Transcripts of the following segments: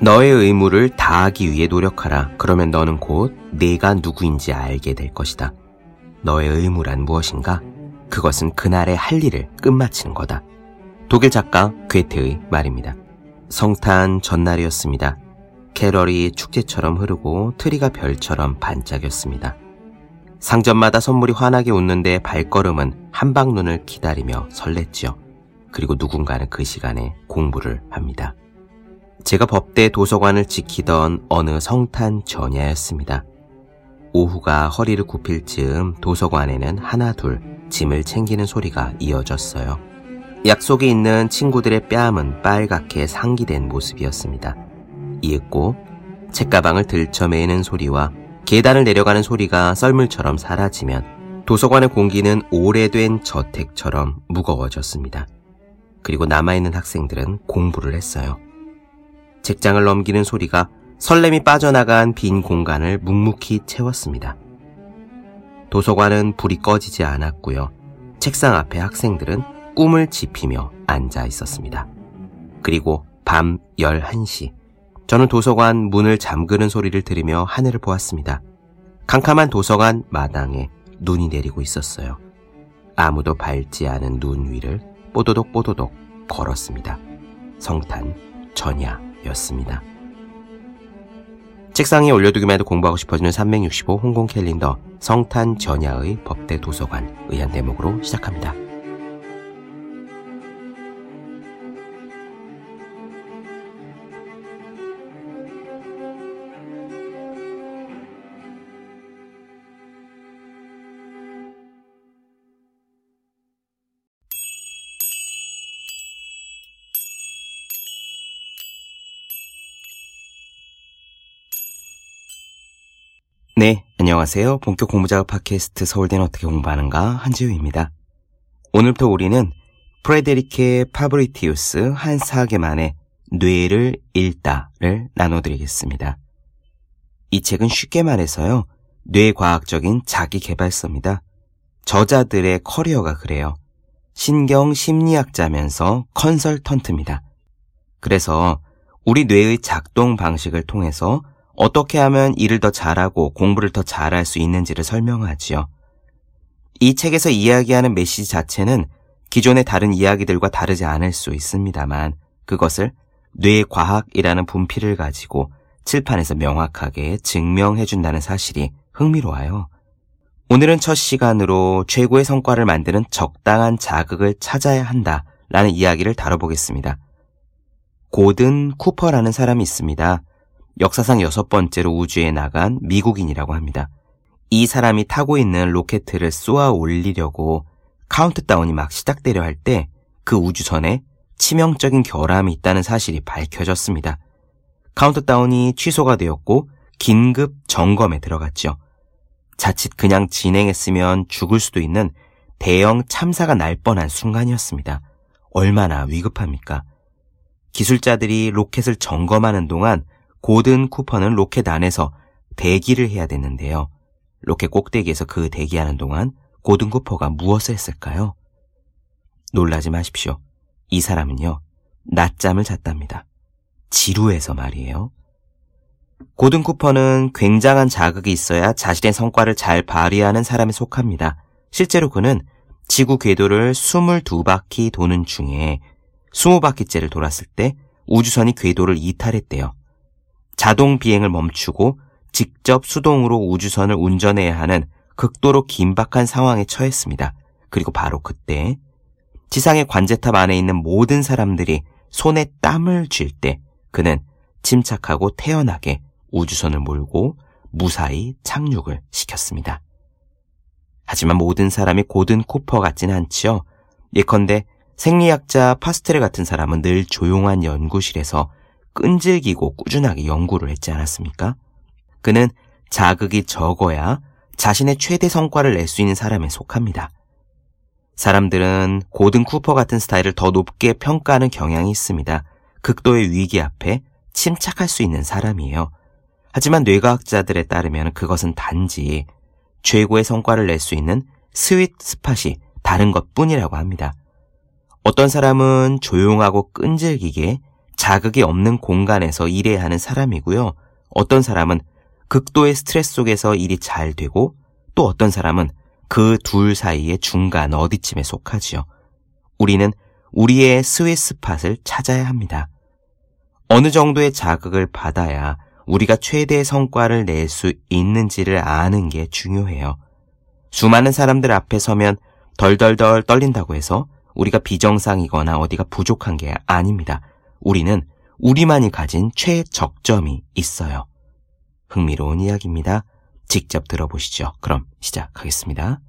너의 의무를 다하기 위해 노력하라. 그러면 너는 곧 내가 누구인지 알게 될 것이다. 너의 의무란 무엇인가? 그것은 그날의 할 일을 끝마치는 거다. 독일 작가 괴테의 말입니다. 성탄 전날이었습니다. 캐럴이 축제처럼 흐르고 트리가 별처럼 반짝였습니다. 상점마다 선물이 환하게 웃는데 발걸음은 한방눈을 기다리며 설렜지요. 그리고 누군가는 그 시간에 공부를 합니다. 제가 법대 도서관을 지키던 어느 성탄 전야였습니다. 오후가 허리를 굽힐 즈음 도서관에는 하나 둘 짐을 챙기는 소리가 이어졌어요. 약속이 있는 친구들의 뺨은 빨갛게 상기된 모습이었습니다. 이윽고 책가방을 들쳐매는 소리와 계단을 내려가는 소리가 썰물처럼 사라지면 도서관의 공기는 오래된 저택처럼 무거워졌습니다. 그리고 남아있는 학생들은 공부를 했어요. 책장을 넘기는 소리가 설렘이 빠져나간 빈 공간을 묵묵히 채웠습니다. 도서관은 불이 꺼지지 않았고요. 책상 앞에 학생들은 꿈을 지피며 앉아 있었습니다. 그리고 밤 11시, 저는 도서관 문을 잠그는 소리를 들으며 하늘을 보았습니다. 캄캄한 도서관 마당에 눈이 내리고 있었어요. 아무도 밟지 않은 눈 위를 뽀도독 뽀도독 걸었습니다. 성탄 전야 였습니다. 책상에 올려두기만 해도 공부하고 싶어지는 365 홍콩 캘린더 성탄 전야의 법대 도서관 의한 대목으로 시작합니다. 네, 안녕하세요. 본격 공부자극 팟캐스트 서울대는 어떻게 공부하는가 한지우입니다. 오늘부터 우리는 프레데리케 파브리티우스 한스 하게만의 뇌를 읽다를 나눠드리겠습니다. 이 책은 쉽게 말해서요. 뇌과학적인 자기개발서입니다. 저자들의 커리어가 그래요. 신경 심리학자면서 컨설턴트입니다. 그래서 우리 뇌의 작동 방식을 통해서 어떻게 하면 일을 더 잘하고 공부를 더 잘할 수 있는지를 설명하지요. 이 책에서 이야기하는 메시지 자체는 기존의 다른 이야기들과 다르지 않을 수 있습니다만 그것을 뇌과학이라는 분필을 가지고 칠판에서 명확하게 증명해준다는 사실이 흥미로워요. 오늘은 첫 시간으로 최고의 성과를 만드는 적당한 자극을 찾아야 한다 라는 이야기를 다뤄보겠습니다. 고든 쿠퍼라는 사람이 있습니다. 역사상 여섯 번째로 우주에 나간 미국인이라고 합니다. 이 사람이 타고 있는 로켓을 쏘아 올리려고 카운트다운이 막 시작되려 할 때 그 우주선에 치명적인 결함이 있다는 사실이 밝혀졌습니다. 카운트다운이 취소가 되었고 긴급 점검에 들어갔죠. 자칫 그냥 진행했으면 죽을 수도 있는 대형 참사가 날 뻔한 순간이었습니다. 얼마나 위급합니까? 기술자들이 로켓을 점검하는 동안 고든 쿠퍼는 로켓 안에서 대기를 해야 됐는데요. 로켓 꼭대기에서 그 대기하는 동안 고든 쿠퍼가 무엇을 했을까요? 놀라지 마십시오. 이 사람은요, 낮잠을 잤답니다. 지루해서 말이에요. 고든 쿠퍼는 굉장한 자극이 있어야 자신의 성과를 잘 발휘하는 사람에 속합니다. 실제로 그는 지구 궤도를 22바퀴 도는 중에 20바퀴째를 돌았을 때 우주선이 궤도를 이탈했대요. 자동 비행을 멈추고 직접 수동으로 우주선을 운전해야 하는 극도로 긴박한 상황에 처했습니다. 그리고 바로 그때 지상의 관제탑 안에 있는 모든 사람들이 손에 땀을 쥘 때 그는 침착하고 태연하게 우주선을 몰고 무사히 착륙을 시켰습니다. 하지만 모든 사람이 고든 쿠퍼 같진 않지요. 예컨대 생리학자 파스테르 같은 사람은 늘 조용한 연구실에서 끈질기고 꾸준하게 연구를 했지 않았습니까? 그는 자극이 적어야 자신의 최대 성과를 낼 수 있는 사람에 속합니다. 사람들은 고든 쿠퍼 같은 스타일을 더 높게 평가하는 경향이 있습니다. 극도의 위기 앞에 침착할 수 있는 사람이에요. 하지만 뇌과학자들에 따르면 그것은 단지 최고의 성과를 낼 수 있는 스윗 스팟이 다른 것 뿐이라고 합니다. 어떤 사람은 조용하고 끈질기게 자극이 없는 공간에서 일해야 하는 사람이고요. 어떤 사람은 극도의 스트레스 속에서 일이 잘 되고 또 어떤 사람은 그 둘 사이의 중간 어디쯤에 속하지요. 우리는 우리의 스위스팟을 찾아야 합니다. 어느 정도의 자극을 받아야 우리가 최대의 성과를 낼 수 있는지를 아는 게 중요해요. 수많은 사람들 앞에 서면 덜덜덜 떨린다고 해서 우리가 비정상이거나 어디가 부족한 게 아닙니다. 우리는 우리만이 가진 최적점이 있어요. 흥미로운 이야기입니다. 직접 들어보시죠. 그럼 시작하겠습니다.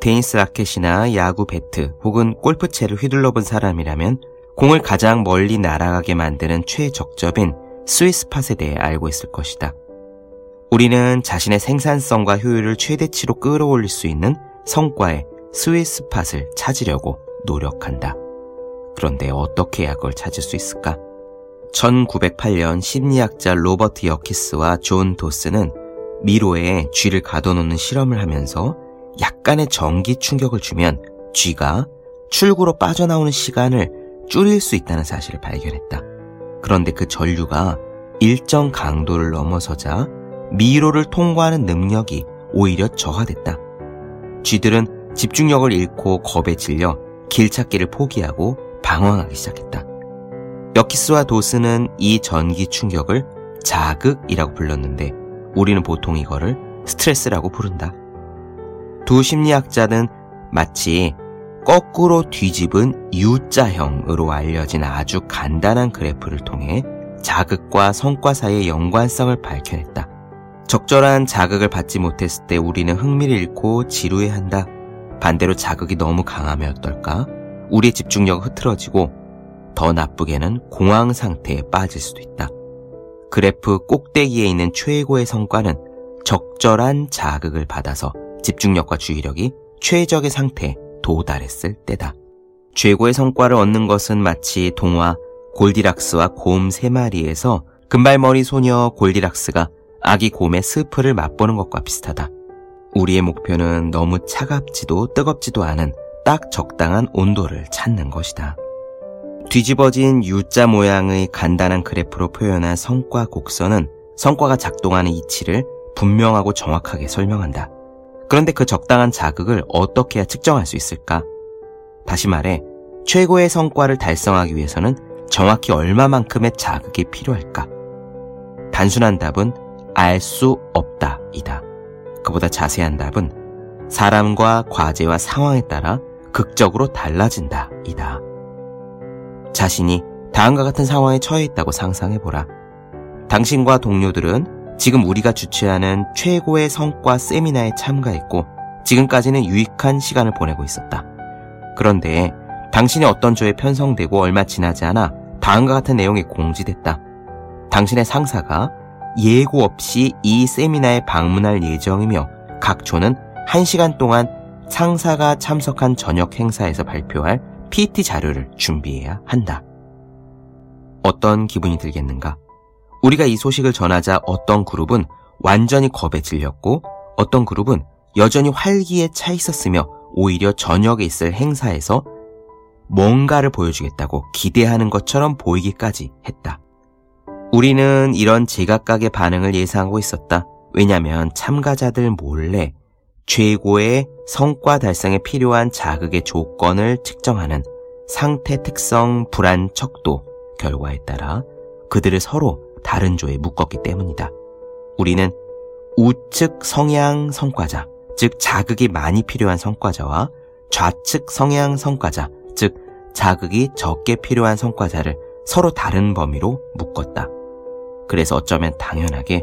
테니스 라켓이나 야구 배트 혹은 골프채를 휘둘러 본 사람이라면 공을 가장 멀리 날아가게 만드는 최적점인 스위스팟에 대해 알고 있을 것이다. 우리는 자신의 생산성과 효율을 최대치로 끌어올릴 수 있는 성과의 스위스팟을 찾으려고 노력한다. 그런데 어떻게 해야 그걸 찾을 수 있을까? 1908년 심리학자 로버트 여키스와 존 도스는 미로에 쥐를 가둬놓는 실험을 하면서 약간의 전기 충격을 주면 쥐가 출구로 빠져나오는 시간을 줄일 수 있다는 사실을 발견했다. 그런데 그 전류가 일정 강도를 넘어서자 미로를 통과하는 능력이 오히려 저하됐다. 쥐들은 집중력을 잃고 겁에 질려 길 찾기를 포기하고 방황하기 시작했다. 여키스와 도스는 이 전기 충격을 자극이라고 불렀는데 우리는 보통 이거를 스트레스라고 부른다. 두 심리학자는 마치 거꾸로 뒤집은 U자형으로 알려진 아주 간단한 그래프를 통해 자극과 성과 사이의 연관성을 밝혀냈다. 적절한 자극을 받지 못했을 때 우리는 흥미를 잃고 지루해한다. 반대로 자극이 너무 강하면 어떨까? 우리의 집중력이 흐트러지고 더 나쁘게는 공황 상태에 빠질 수도 있다. 그래프 꼭대기에 있는 최고의 성과는 적절한 자극을 받아서 집중력과 주의력이 최적의 상태에 도달했을 때다. 최고의 성과를 얻는 것은 마치 동화 골디락스와 곰 세 마리에서 금발머리 소녀 골디락스가 아기 곰의 스프를 맛보는 것과 비슷하다. 우리의 목표는 너무 차갑지도 뜨겁지도 않은 딱 적당한 온도를 찾는 것이다. 뒤집어진 U자 모양의 간단한 그래프로 표현한 성과 곡선은 성과가 작동하는 이치를 분명하고 정확하게 설명한다. 그런데 그 적당한 자극을 어떻게 해야 측정할 수 있을까? 다시 말해, 최고의 성과를 달성하기 위해서는 정확히 얼마만큼의 자극이 필요할까? 단순한 답은 알 수 없다, 이다. 그보다 자세한 답은 사람과 과제와 상황에 따라 극적으로 달라진다, 이다. 자신이 다음과 같은 상황에 처해 있다고 상상해보라. 당신과 동료들은 지금 우리가 주최하는 최고의 성과 세미나에 참가했고, 지금까지는 유익한 시간을 보내고 있었다. 그런데 당신이 어떤 조에 편성되고 얼마 지나지 않아 다음과 같은 내용이 공지됐다. 당신의 상사가 예고 없이 이 세미나에 방문할 예정이며 각 조는 1시간 동안 상사가 참석한 저녁 행사에서 발표할 PT 자료를 준비해야 한다. 어떤 기분이 들겠는가? 우리가 이 소식을 전하자 어떤 그룹은 완전히 겁에 질렸고 어떤 그룹은 여전히 활기에 차 있었으며 오히려 저녁에 있을 행사에서 뭔가를 보여주겠다고 기대하는 것처럼 보이기까지 했다. 우리는 이런 제각각의 반응을 예상하고 있었다. 왜냐하면 참가자들 몰래 최고의 성과 달성에 필요한 자극의 조건을 측정하는 상태 특성 불안 척도 결과에 따라 그들을 서로 다른 조에 묶었기 때문이다. 우리는 우측 성향 성과자, 즉 자극이 많이 필요한 성과자와 좌측 성향 성과자, 즉 자극이 적게 필요한 성과자를 서로 다른 범위로 묶었다. 그래서 어쩌면 당연하게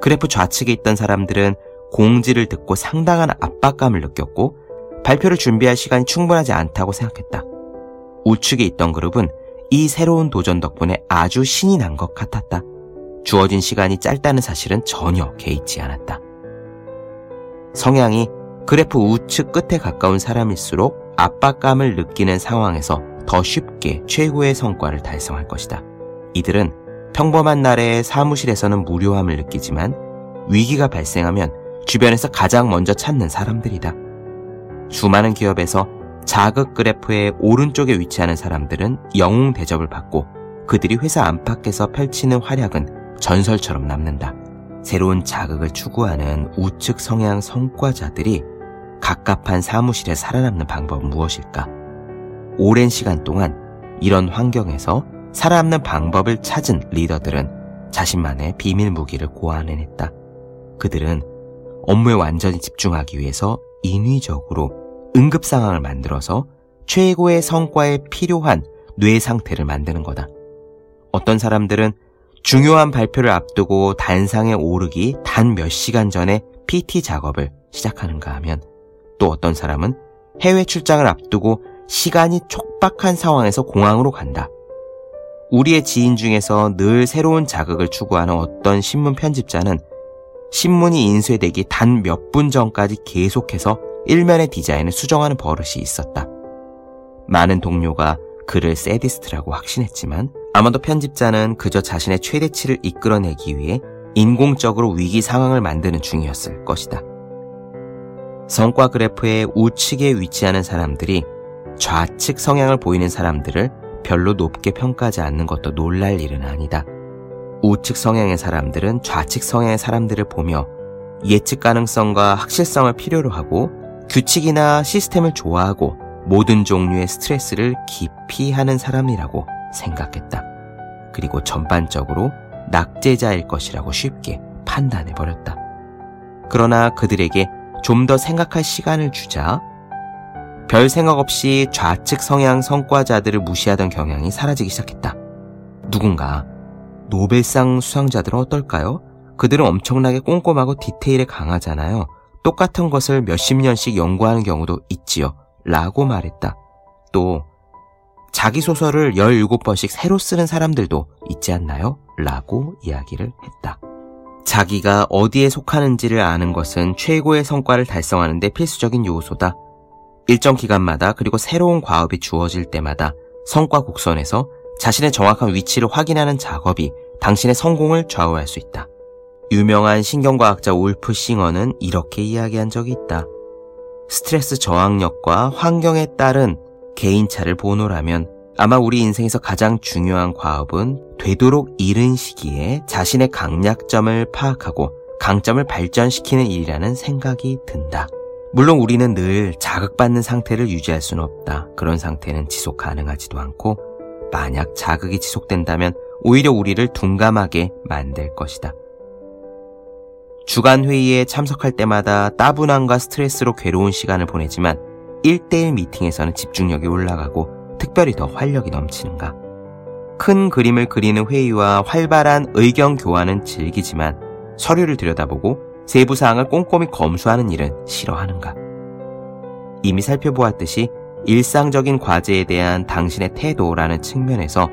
그래프 좌측에 있던 사람들은 공지를 듣고 상당한 압박감을 느꼈고 발표를 준비할 시간이 충분하지 않다고 생각했다. 우측에 있던 그룹은 이 새로운 도전 덕분에 아주 신이 난 것 같았다. 주어진 시간이 짧다는 사실은 전혀 개의치 않았다. 성향이 그래프 우측 끝에 가까운 사람일수록 압박감을 느끼는 상황에서 더 쉽게 최고의 성과를 달성할 것이다. 이들은 평범한 날에 사무실에서는 무료함을 느끼지만 위기가 발생하면 주변에서 가장 먼저 찾는 사람들이다. 수많은 기업에서 자극 그래프의 오른쪽에 위치하는 사람들은 영웅 대접을 받고 그들이 회사 안팎에서 펼치는 활약은 전설처럼 남는다. 새로운 자극을 추구하는 우측 성향 성과자들이 갑갑한 사무실에 살아남는 방법은 무엇일까? 오랜 시간 동안 이런 환경에서 살아남는 방법을 찾은 리더들은 자신만의 비밀 무기를 고안해냈다. 그들은 업무에 완전히 집중하기 위해서 인위적으로 응급 상황을 만들어서 최고의 성과에 필요한 뇌 상태를 만드는 거다. 어떤 사람들은 중요한 발표를 앞두고 단상에 오르기 단 몇 시간 전에 PT 작업을 시작하는가 하면 또 어떤 사람은 해외 출장을 앞두고 시간이 촉박한 상황에서 공항으로 간다. 우리의 지인 중에서 늘 새로운 자극을 추구하는 어떤 신문 편집자는 신문이 인쇄되기 단 몇 분 전까지 계속해서 일면의 디자인을 수정하는 버릇이 있었다. 많은 동료가 그를 세디스트라고 확신했지만 아마도 편집자는 그저 자신의 최대치를 이끌어내기 위해 인공적으로 위기 상황을 만드는 중이었을 것이다. 성과 그래프의 우측에 위치하는 사람들이 좌측 성향을 보이는 사람들을 별로 높게 평가하지 않는 것도 놀랄 일은 아니다. 우측 성향의 사람들은 좌측 성향의 사람들을 보며 예측 가능성과 확실성을 필요로 하고 규칙이나 시스템을 좋아하고 모든 종류의 스트레스를 깊이 하는 사람이라고 생각했다. 그리고 전반적으로 낙제자일 것이라고 쉽게 판단해버렸다. 그러나 그들에게 좀 더 생각할 시간을 주자 별 생각 없이 좌측 성향 성과자들을 무시하던 경향이 사라지기 시작했다. 누군가 노벨상 수상자들은 어떨까요? 그들은 엄청나게 꼼꼼하고 디테일에 강하잖아요. 똑같은 것을 몇십 년씩 연구하는 경우도 있지요. 라고 말했다. 또 자기 소설을 17번씩 새로 쓰는 사람들도 있지 않나요? 라고 이야기를 했다. 자기가 어디에 속하는지를 아는 것은 최고의 성과를 달성하는데 필수적인 요소다. 일정 기간마다 그리고 새로운 과업이 주어질 때마다 성과 곡선에서 자신의 정확한 위치를 확인하는 작업이 당신의 성공을 좌우할 수 있다. 유명한 신경과학자 울프 싱어는 이렇게 이야기한 적이 있다. 스트레스 저항력과 환경에 따른 개인차를 보노라면 아마 우리 인생에서 가장 중요한 과업은 되도록 이른 시기에 자신의 강약점을 파악하고 강점을 발전시키는 일이라는 생각이 든다. 물론 우리는 늘 자극받는 상태를 유지할 수는 없다. 그런 상태는 지속 가능하지도 않고 만약 자극이 지속된다면 오히려 우리를 둔감하게 만들 것이다. 주간 회의에 참석할 때마다 따분함과 스트레스로 괴로운 시간을 보내지만 1대1 미팅에서는 집중력이 올라가고 특별히 더 활력이 넘치는가. 큰 그림을 그리는 회의와 활발한 의견 교환은 즐기지만 서류를 들여다보고 세부 사항을 꼼꼼히 검수하는 일은 싫어하는가? 이미 살펴보았듯이 일상적인 과제에 대한 당신의 태도라는 측면에서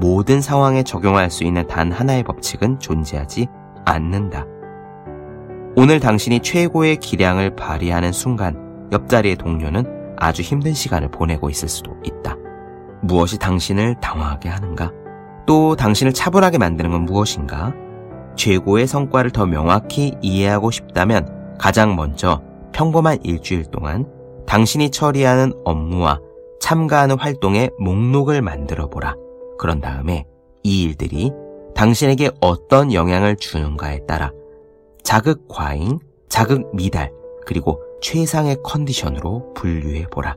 모든 상황에 적용할 수 있는 단 하나의 법칙은 존재하지 않는다. 오늘 당신이 최고의 기량을 발휘하는 순간 옆자리의 동료는 아주 힘든 시간을 보내고 있을 수도 있다. 무엇이 당신을 당황하게 하는가? 또 당신을 차분하게 만드는 건 무엇인가? 최고의 성과를 더 명확히 이해하고 싶다면 가장 먼저 평범한 일주일 동안 당신이 처리하는 업무와 참가하는 활동의 목록을 만들어 보라. 그런 다음에 이 일들이 당신에게 어떤 영향을 주는가에 따라 자극 과잉, 자극 미달, 그리고 최상의 컨디션으로 분류해 보라.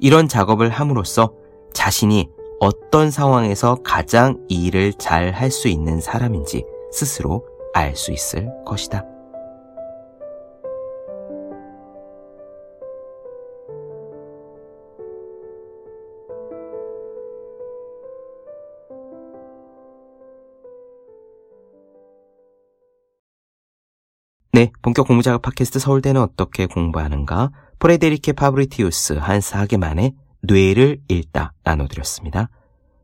이런 작업을 함으로써 자신이 어떤 상황에서 가장 일을 잘 할 수 있는 사람인지 스스로 알 수 있을 것이다. 네, 본격 공부 작업 팟캐스트 서울대는 어떻게 공부하는가? 프레데리케 파브리티우스 한스 하게만의 뇌를 읽다 나눠드렸습니다.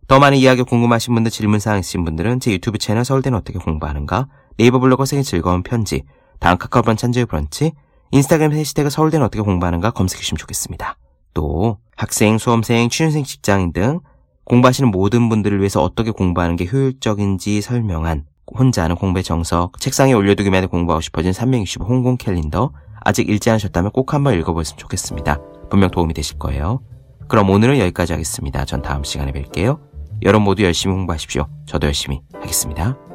더 많은 이야기 궁금하신 분들, 질문사항 있으신 분들은 제 유튜브 채널 서울대는 어떻게 공부하는가, 네이버 블로그 생의 즐거운 편지, 다음 카카오번 찬조의 브런치, 인스타그램 해시태그 서울대는 어떻게 공부하는가 검색해주시면 좋겠습니다. 또 학생, 수험생, 취준생, 직장인 등 공부하시는 모든 분들을 위해서 어떻게 공부하는 게 효율적인지 설명한 혼자 하는 공부의 정석, 책상에 올려두기만 해도 공부하고 싶어진 365 홍콩 캘린더, 아직 읽지 않으셨다면 꼭 한번 읽어보셨으면 좋겠습니다. 분명 도움이 되실 거예요. 그럼 오늘은 여기까지 하겠습니다. 전 다음 시간에 뵐게요. 여러분 모두 열심히 공부하십시오. 저도 열심히 하겠습니다.